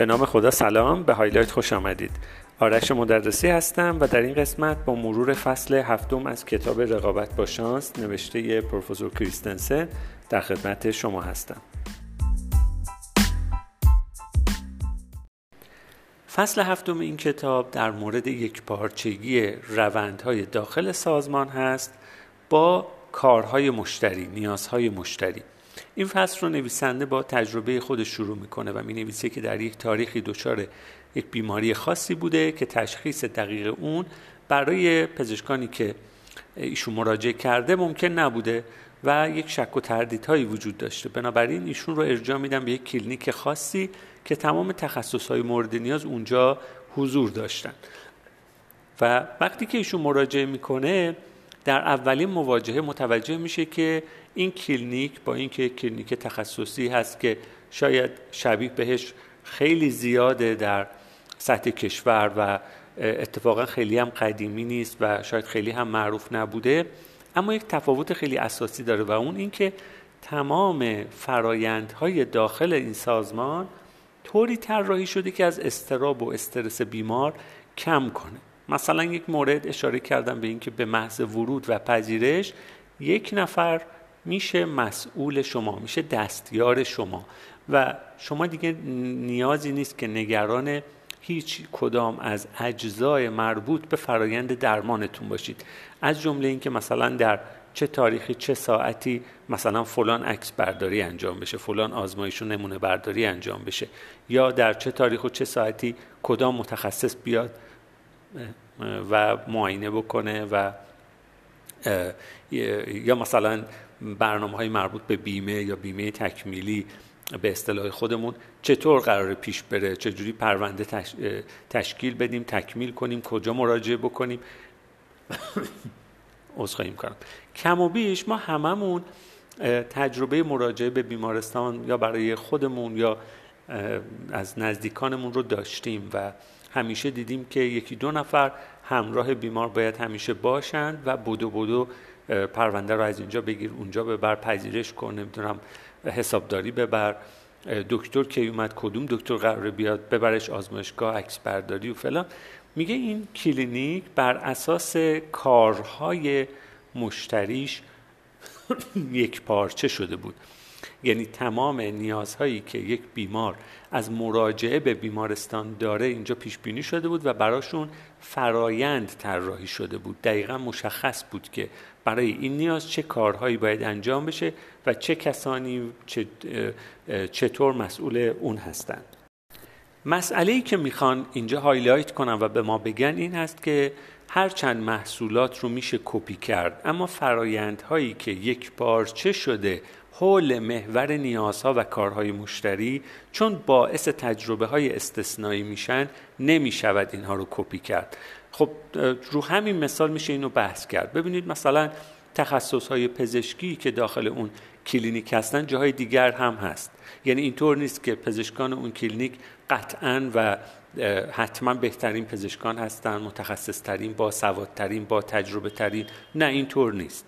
به نام خدا سلام به هایلایت خوش آمدید. آرش مدرسی هستم و در این قسمت با مرور فصل هفتم از کتاب رقابت با شانس نوشته پروفسور کریستنسن در خدمت شما هستم. فصل هفتم این کتاب در مورد یک پارچگی روندهای داخل سازمان هست با کارهای مشتری نیازهای مشتری. این فصل رو نویسنده با تجربه خودش شروع می‌کنه و می نویسه که در یک تاریخی دچار یک بیماری خاصی بوده که تشخیص دقیق اون برای پزشکانی که ایشون مراجعه کرده ممکن نبوده و یک شک و تردیدهایی وجود داشته. بنابراین ایشون رو ارجاع میدن به یک کلینیک خاصی که تمام تخصصهای مورد نیاز اونجا حضور داشتن. و وقتی که ایشون مراجعه می‌کنه در اولین مواجهه متوجه میشه که این کلینیک با اینکه کلینیک تخصصی هست که شاید شبیه بهش خیلی زیاده در سطح کشور و اتفاقا خیلی هم قدیمی نیست و شاید خیلی هم معروف نبوده اما یک تفاوت خیلی اساسی داره و اون اینکه تمام فرایندهای داخل این سازمان طوری طراحی شده که از اضطراب و استرس بیمار کم کنه. مثلا یک مورد اشاره کردم به اینکه به محض ورود و پذیرش یک نفر میشه مسئول شما میشه دستیار شما. و شما دیگه نیازی نیست که نگران هیچ کدام از اجزای مربوط به فرایند درمانتون باشید. از جمله اینکه مثلا در چه تاریخی چه ساعتی مثلا فلان عکس برداری انجام بشه فلان آزمایش و نمونه برداری انجام بشه. یا در چه تاریخ و چه ساعتی کدام متخصص بیاد و معاینه بکنه و یا مثلا برنامه های مربوط به بیمه یا بیمه تکمیلی به اصطلاح خودمون چطور قرار پیش بره چجوری پرونده تشکیل بدیم تکمیل کنیم کجا مراجعه بکنیم؟ خواهیم کنم کم و بیش ما هممون تجربه مراجعه به بیمارستان یا برای خودمون یا از نزدیکانمون رو داشتیم و همیشه دیدیم که یکی دو نفر همراه بیمار باید همیشه باشند و بودو بودو پرونده رو از اینجا بگیر اونجا ببر پذیرش کن نمی‌دونم حسابداری ببر. دکتر که اومد کدوم دکتر قراره بیاد ببرش آزمایشگاه عکس برداری و فلان. میگه این کلینیک بر اساس کارهای مشتریش یک پارچه شده بود. یعنی تمام نیازهایی که یک بیمار از مراجعه به بیمارستان داره اینجا پیش بینی شده بود و براشون فرایند طراحی شده بود. دقیقا مشخص بود که برای این نیاز چه کارهایی باید انجام بشه و چه کسانی چطور مسئول اون هستند. مسئله ای که می‌خوان اینجا هایلایت کنم و به ما بگن این هست که هرچند محصولات رو میشه کپی کرد اما فرایندهایی که یک پارچه شده حول محور نیازها و کارهای مشتری چون باعث تجربه های استثنایی میشن نمی‌شود اینها رو کپی کرد. خب رو همین مثال میشه اینو بحث کرد. ببینید مثلا تخصص های پزشکی که داخل اون کلینیک هستن جاهای دیگر هم هست. یعنی اینطور نیست که پزشکان اون کلینیک قطعا و حتما بهترین پزشکان هستن متخصص ترین با سوادترین با تجربه ترین نه اینطور نیست.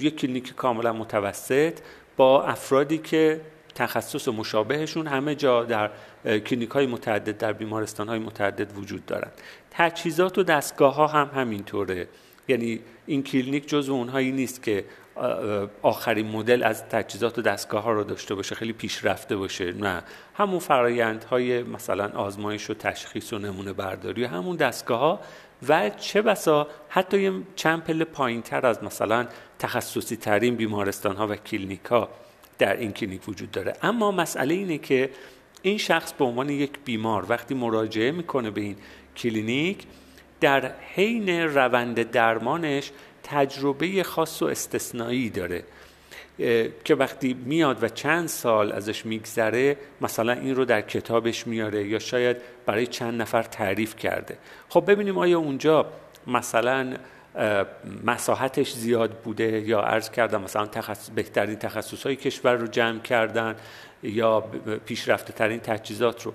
یک کلینیک کاملا متوسط با افرادی که تخصص مشابهشون همه جا در کلینیک های متعدد در بیمارستان های متعدد وجود دارند تجهیزات و دستگاه ها هم همینطوره. یعنی این کلینیک جزو اونهایی نیست که آخرین مدل از تجهیزات و دستگاه ها رو داشته باشه خیلی پیشرفته باشه نه. همون فرایندهای مثلا آزمایش و تشخیص و نمونه برداری و همون دستگاه ها و چه بسا حتی یه چند پله پایین تر از مثلا تخصصی ترین بیمارستان ها و کلینیک ها در این کلینیک وجود داره. اما مسئله اینه که این شخص به عنوان یک بیمار وقتی مراجعه می‌کنه به این کلینیک در حین روند درمانش تجربه خاص و استثنایی داره. که وقتی میاد و چند سال ازش میگذره مثلا این رو در کتابش میاره یا شاید برای چند نفر تعریف کرده. خب ببینیم آیا اونجا مثلا مساحتش زیاد بوده یا عرض کردم مثلا تخصص بهترین تخصص های کشور رو جمع کردن یا پیشرفته ترین تجهیزات رو.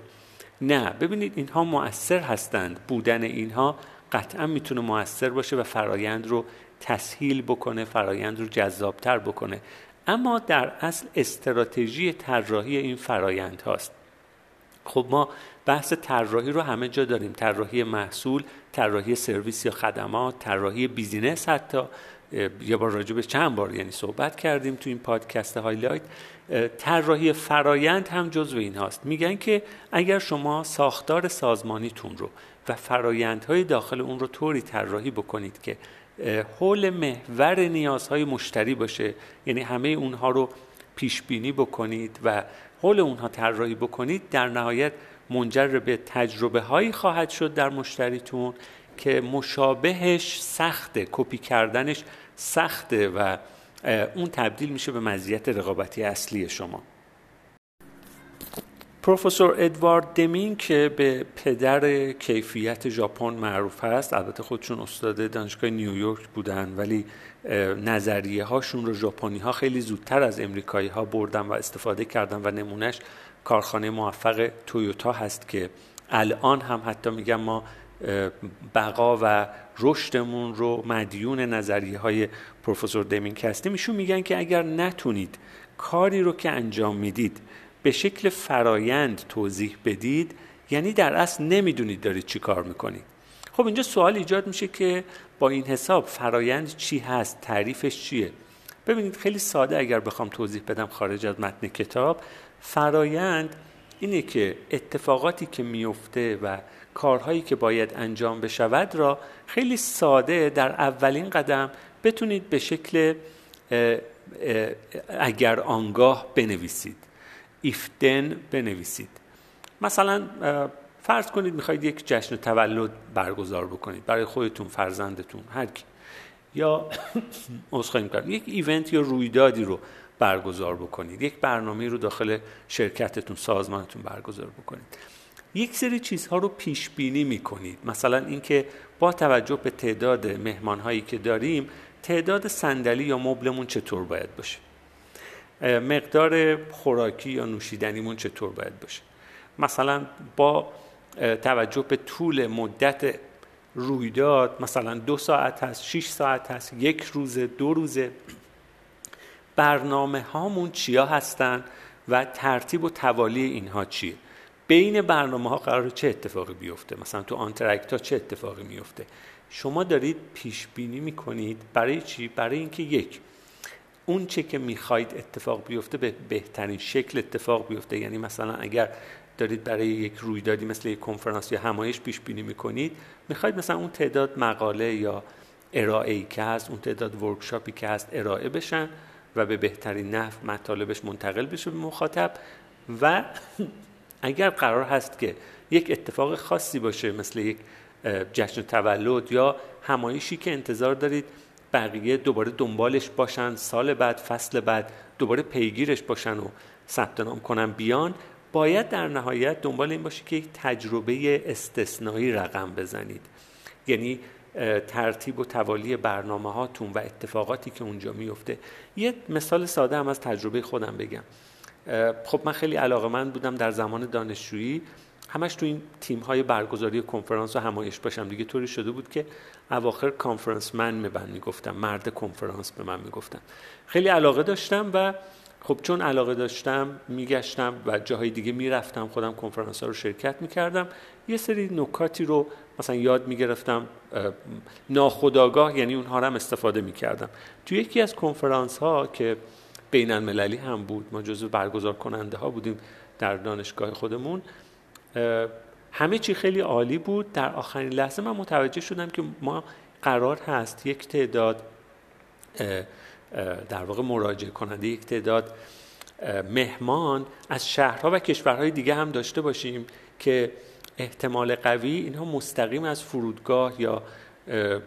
نه ببینید اینها مؤثر هستند. بودن اینها قطعا می‌تونه مؤثر باشه و فرایند رو تسهیل بکنه فرایند رو جذابتر بکنه. اما در اصل استراتژی طراحی این فرایند هاست. خب ما بحث طراحی رو همه جا داریم. طراحی محصول طراحی سرویس یا خدمات طراحی business حتی. یه بار راجع به چند بار یعنی صحبت کردیم تو این پادکست هایلایت. طراحی فرایند هم جزو این هاست. میگن که اگر شما ساختار سازمانیتون رو و فرایندهای داخل اون رو طوری طراحی بکنید که حول محور نیازهای مشتری باشه. یعنی همه اونها رو پیش بینی بکنید و حول اونها طراحی بکنید در نهایت منجر به تجربه هایی خواهد شد در مشتریتون که مشابهش سخته کپی کردنش سخته و اون تبدیل میشه به مزیت رقابتی اصلی شما. پروفسور ادوارد دمین که به پدر کیفیت ژاپن معروف هست البته خودشون استاد دانشگاه نیویورک بودن ولی نظریه هاشون رو ژاپنی ها خیلی زودتر از امریکایی ها بردن و استفاده کردن و نمونهش کارخانه موفق تویوتا هست که الان هم حتی میگم ما بقا و رشدمون رو مدیون نظریه های پروفسور دمینگ هستیم. ایشون میگن که اگر نتونید کاری رو که انجام می‌دید به شکل فرایند توضیح بدید یعنی در اصل نمی‌دونید دارید چی کار می‌کنید. خب اینجا سوال ایجاد میشه که با این حساب فرایند چی هست تعریفش چیه؟ ببینید خیلی ساده اگر بخوام توضیح بدم خارج از متن کتاب. فرایند اینه که اتفاقاتی که میفته و کارهایی که باید انجام بشود را خیلی ساده در اولین قدم بتونید به شکل اگر آنگاه بنویسید. ایفتن بنویسید. مثلا فرض کنید می‌خواید یک جشن تولد برگزار بکنید برای خودتون فرزندتون هر کی. یا عذرخواهی می‌کنم یک ایونت یا رویدادی رو برگزار بکنید. یک برنامه رو داخل شرکتتون سازمانتون برگزار بکنید. یک سری چیزها رو پیش بینی می‌کنید. مثلا اینکه با توجه به تعداد مهمان هایی که داریم تعداد صندلی یا مبلمون چطور باید باشه؟ مقدار خوراکی یا نوشیدنیمون چطور باید باشه. مثلا با توجه به طول مدت رویداد مثلا دو ساعت هست شیش ساعت هست یک روزه دو روزه برنامه هامون چیا هستن و ترتیب و توالی اینها چیه؟ بین برنامه ها قرار چه اتفاقی بیفته؟ مثلا تو آنترکت ها چه اتفاقی میفته؟ شما دارید پیش بینی می‌کنید برای چی؟ برای اینکه یک اون چه که می‌خواید اتفاق بیفته به بهترین شکل اتفاق بیفته. یعنی مثلا اگر دارید برای یک رویدادی مثل یک کنفرانس یا همایش پیش بینی می‌کنید می‌خواید مثلا اون تعداد مقاله یا ارائه ای که هست اون تعداد ورکشاپی که هست ارائه بشن و به بهترین نحو مطالبش منتقل بشه به مخاطب. و اگر قرار هست که یک اتفاق خاصی باشه مثل یک جشن تولد یا همایشی که انتظار دارید بقیه دوباره دنبالش باشن سال بعد فصل بعد دوباره پیگیرش باشن و ثبت نام کنن. بیان باید در نهایت دنبال این باشه که یک تجربه استثنایی رقم بزنید. یعنی ترتیب و توالی برنامه هاتون و اتفاقاتی که اونجا میفته یه مثال ساده هم از تجربه خودم بگم. خب من خیلی علاقه من بودم در زمان دانشجویی. همش تو این تیم های برگزاری کنفرانس و همایش باشم دیگه طوری شده بود که اواخر کانفرنس من من می‌گفتم مرد کنفرانس به من می‌گفتم خیلی علاقه داشتم و خب چون علاقه داشتم میگشتم و جاهای دیگه می‌رفتم خودم کنفرانس ها رو شرکت می‌کردم. یه سری نکاتی رو مثلا یاد می‌گرفتم ناخداگاه یعنی اونها رو هم استفاده می‌کردم. تو یکی از کنفرانس ها که بین المللی هم بود ما جزو برگزار کننده ها بودیم در دانشگاه خودمون همه چی خیلی عالی بود. در آخرین لحظه من متوجه شدم که ما قرار هست یک تعداد در واقع مراجعه کننده یک تعداد مهمان از شهرها و کشورهای دیگه هم داشته باشیم که احتمال قوی اینها مستقیم از فرودگاه یا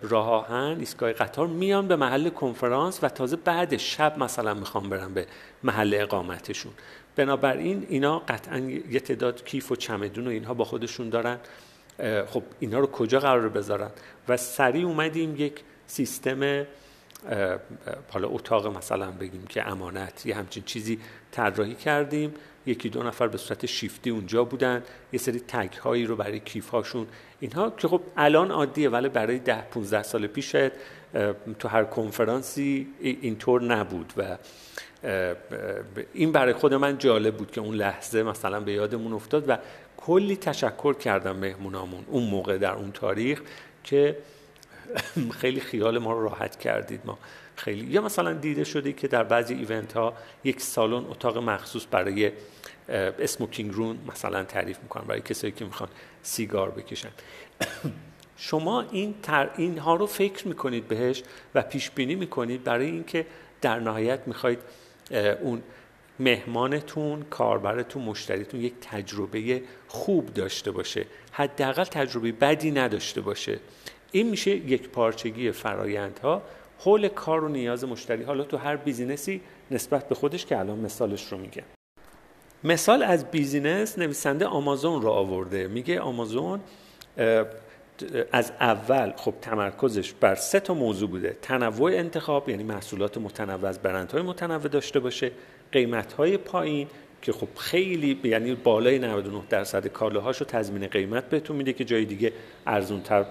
راه آهن ایستگاه قطار میان به محل کنفرانس و تازه بعد شب مثلا می‌خوام برم به محل اقامتشون. بنابراین اینا قطعا یه تعداد کیف و چمدون و اینها با خودشون دارن. خب اینا رو کجا قرار بذارن؟ و سریع اومدیم یک سیستم حالا اتاق مثلا بگیم که امانت یه همچین چیزی طراحی کردیم. یکی دو نفر به صورت شیفتی اونجا بودن. یه سری تگ هایی رو برای کیف هاشون اینها که خب الان عادیه ولی برای ده 15 سال پیش شاید تو هر کنفرانسی اینطور نبود و این برای خود من جالب بود که اون لحظه مثلا به یادمون افتاد و کلی تشکر کردم مهمونامون اون موقع در اون تاریخ که خیلی خیال ما رو راحت کردید. ما خیلی یا مثلا دیده شده که در بعضی ایونت ها یک سالن اتاق مخصوص برای اسموکینگ رون مثلا تعریف می‌کنن برای کسایی که می‌خوان سیگار بکشن. شما این تر اینها رو فکر می‌کنید بهش و پیش بینی می‌کنید برای اینکه در نهایت می‌خواید اون مهمانتون کاربرتون مشتریتون یک تجربه خوب داشته باشه. حداقل تجربه بدی نداشته باشه. این میشه یک پارچگی فرایندها. حول کار و نیاز مشتری. حالا تو هر business ی نسبت به خودش که الان مثالش رو میگه. مثال از business نویسنده آمازون رو آورده. میگه آمازون از اول خب تمرکزش بر سه تا موضوع بوده. تنوع انتخاب یعنی محصولات متنوع از برندهای متنوع داشته باشه. قیمتهای پایین که خب خیلی یعنی بالای 99 درصد کالاهاشو تضمین قیمت بهتون میده که جای دیگه ارزونتر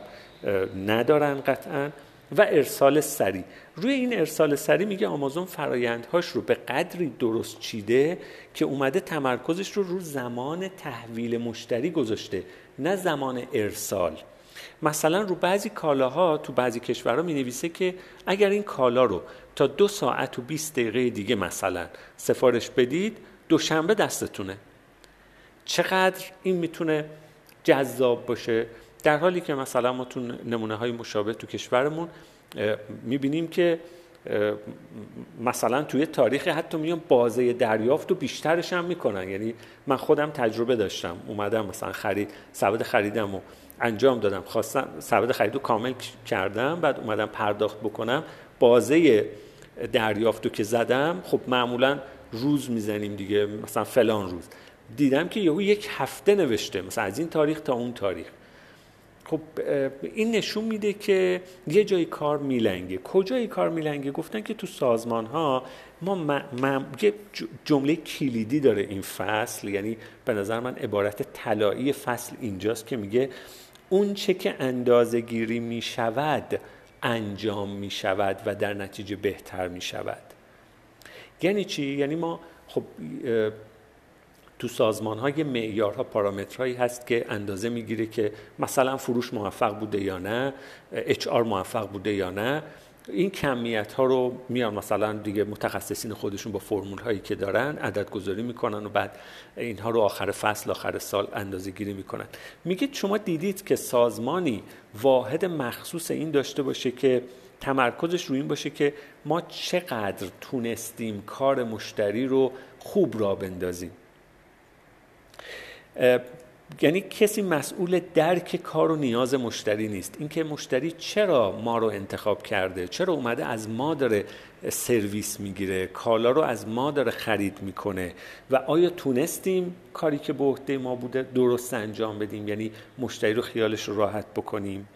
ندارن قطعا. و ارسال سری. روی این ارسال سری میگه آمازون فرایندهاش رو به قدری درست چیده که اومده تمرکزش رو رو زمان تحویل مشتری گذاشته نه زمان ارسال. مثلا رو بعضی کالاها تو بعضی کشورها می نویسه که اگر این کالا رو تا دو ساعت و 20 دقیقه دیگه مثلا سفارش بدید دوشنبه دستتونه. چقدر این می‌تونه جذاب باشه؟ در حالی که مثلا ما تو نمونه های مشابه تو کشورمون می‌بینیم که مثلا توی تاریخ حتی میان بازه دریافت و بیشترش هم می‌کنن. یعنی من خودم تجربه داشتم. اومدم مثلا خرید سبد خریدم و انجام دادم. خواستم سبد خرید رو کامل کردم. بعد اومدم پرداخت بکنم. بازه دریافت رو که زدم خب معمولا روز می‌زنیم دیگه. مثلا فلان روز. دیدم که یهو یک هفته نوشته. مثلا از این تاریخ تا اون تاریخ. خب این نشون میده که یه جایی کار میلنگه. کجایی کار میلنگه؟ گفتن که تو سازمان ها ما یه جمله کلیدی داره این فصل. یعنی به نظر من عبارت طلایی فصل اینجاست که میگه اون چه که اندازه گیری می شود انجام می شود و در نتیجه بهتر می شود یعنی چی؟ یعنی ما خب تو سازمان های معیارها پارامترهایی هست که اندازه می‌گیره که مثلا فروش موفق بوده یا نه اچ آر موفق بوده یا نه. این کمیت ها رو میان مثلا دیگه متخصصین خودشون با فرمول هایی که دارن عدد گذاری می‌کنن و بعد اینها رو آخر فصل آخر سال اندازه گیری می‌کنن. میگه شما دیدید که سازمانی واحد مخصوص این داشته باشه که تمرکزش روی این باشه که ما چقدر تونستیم کار مشتری رو خوب را بندازیم. یعنی کسی مسئول درک کار و نیاز مشتری نیست. اینکه مشتری چرا ما رو انتخاب کرده چرا اومده از ما داره سرویس می‌گیره کالا رو از ما داره خرید می‌کنه و آیا تونستیم کاری که به عهده ما بوده درست انجام بدیم؟ یعنی مشتری رو خیالش رو راحت بکنیم؟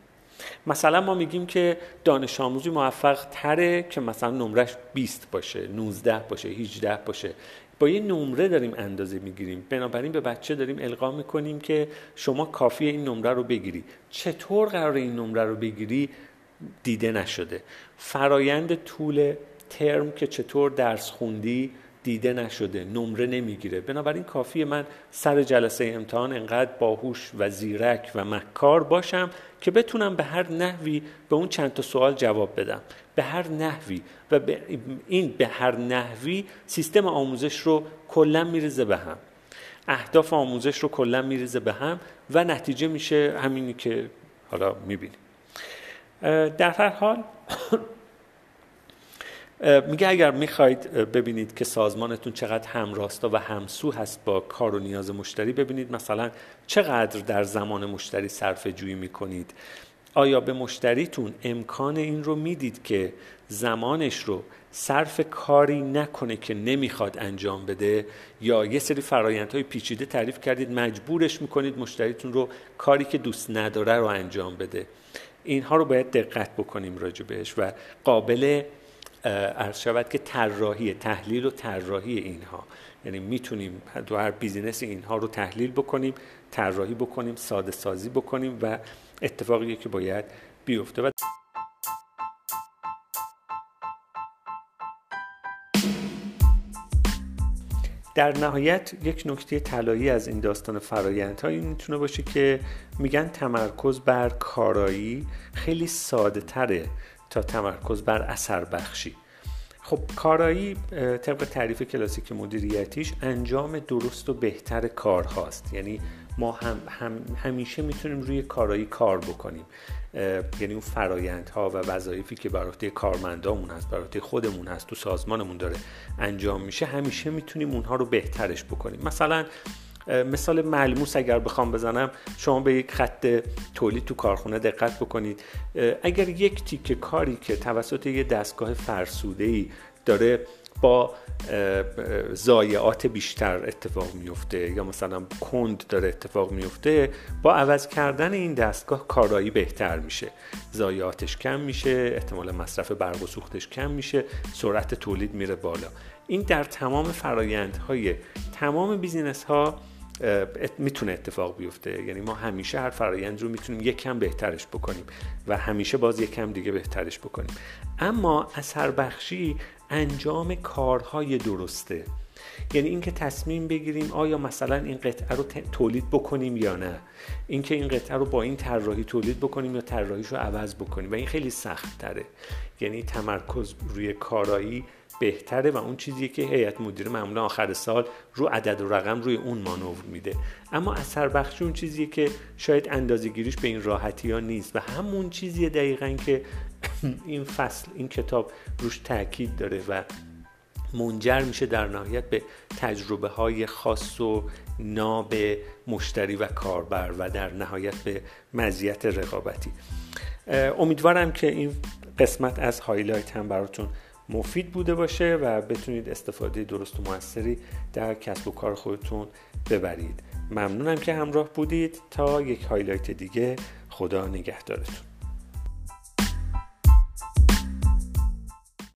مثلا ما میگیم که دانش آموزی موفق تره که مثلا نمرش 20 باشه 19 باشه 18 باشه. با یه نمره داریم اندازه می‌گیریم. بنابراین به بچه داریم القا می‌کنیم که شما کافی این نمره رو بگیری. چطور قرار این نمره رو بگیری؟ دیده نشده. فرایند طول ترم که چطور درس خوندی؟ دیده نشده نمره نمی‌گیره. بنابراین کافی من سر جلسه امتحان انقدر باهوش و زیرک و مکار باشم که بتونم به هر نحوی به اون چند تا سوال جواب بدم. به هر نحوی و به این به هر نحوی سیستم آموزش رو کلا میریزه به هم. اهداف آموزش رو کلا میریزه به هم و نتیجه میشه همینی که حالا می‌بینیم. در هر حال میگه اگر می‌خواید ببینید که سازمانتون چقدر همراستا و همسو هست با کار و نیاز مشتری ببینید مثلا چقدر در زمان مشتری صرف جویی می‌کنید. آیا به مشتریتون امکان این رو می‌دید که زمانش رو صرف کاری نکنه که نمی‌خواد انجام بده؟ یا یه سری فرایندهای پیچیده تعریف کردید مجبورش می‌کنید مشتریتون رو کاری که دوست نداره رو انجام بده؟ اینها رو باید دقت بکنیم راجع بهش و قابل عرض شود که طراحی تحلیل و طراحی اینها. یعنی می‌تونیم تو هر بیزینس اینها رو تحلیل بکنیم طراحی بکنیم ساده سازی بکنیم و اتفاقی که باید بیفته. و در نهایت یک نکته طلایی از این داستان فرایندها این می‌تونه باشه که میگن تمرکز بر کارایی خیلی ساده تره تا تمرکز بر اثر بخشی. خب کارایی طبق تعریف کلاسیک مدیریتیش انجام درست و بهتر کار هاست یعنی ما هم, هم همیشه می‌تونیم روی کارایی کار بکنیم. یعنی اون فرایندها و وظایفی که برای کارمندامون هست برای خودمون هست تو سازمانمون داره انجام میشه همیشه می‌تونیم اونها رو بهترش بکنیم. مثلا مثال ملموس اگر بخوام بزنم شما به یک خط تولید تو کارخونه دقت بکنید. اگر یک تیکه کاری که توسط یه دستگاه فرسوده ای داره با زایعات بیشتر اتفاق میفته یا مثلا کند داره اتفاق میفته با عوض کردن این دستگاه کارایی بهتر میشه. زایعاتش کم میشه احتمال مصرف برق و سوختش کم میشه سرعت تولید میره بالا. این در تمام فرایندهای تمام بیزینس ها می‌تونه اتفاق بیفته. یعنی ما همیشه هر فرایند رو می‌تونیم یک کم بهترش بکنیم و همیشه باز یک کم دیگه بهترش بکنیم. اما اثر بخشی انجام کارهای درسته. یعنی اینکه تصمیم بگیریم آیا مثلا این قطعه رو تولید بکنیم یا نه. اینکه این قطعه رو با این طراحی تولید بکنیم یا طراحیش رو عوض بکنیم. و این خیلی سخت تره یعنی تمرکز روی کارایی بهتره و اون چیزی که هیئت مدیره معمولا آخر سال رو عدد و رقم روی اون مانور میده. اما اثر بخشی اون چیزیه که شاید اندازه گیریش به این راحتی ها نیست و همون چیزیه دقیقا که این فصل این کتاب روش تاکید داره و منجر میشه در نهایت به تجربه های خاص و ناب مشتری و کاربر و در نهایت به مزیت رقابتی. امیدوارم که این قسمت از هایلایت هم براتون مفید بوده باشه و بتونید استفاده درست و موثری در کسب و کار خودتون ببرید. ممنونم که همراه بودید. تا یک هایلایت دیگه خدا نگهدارتون.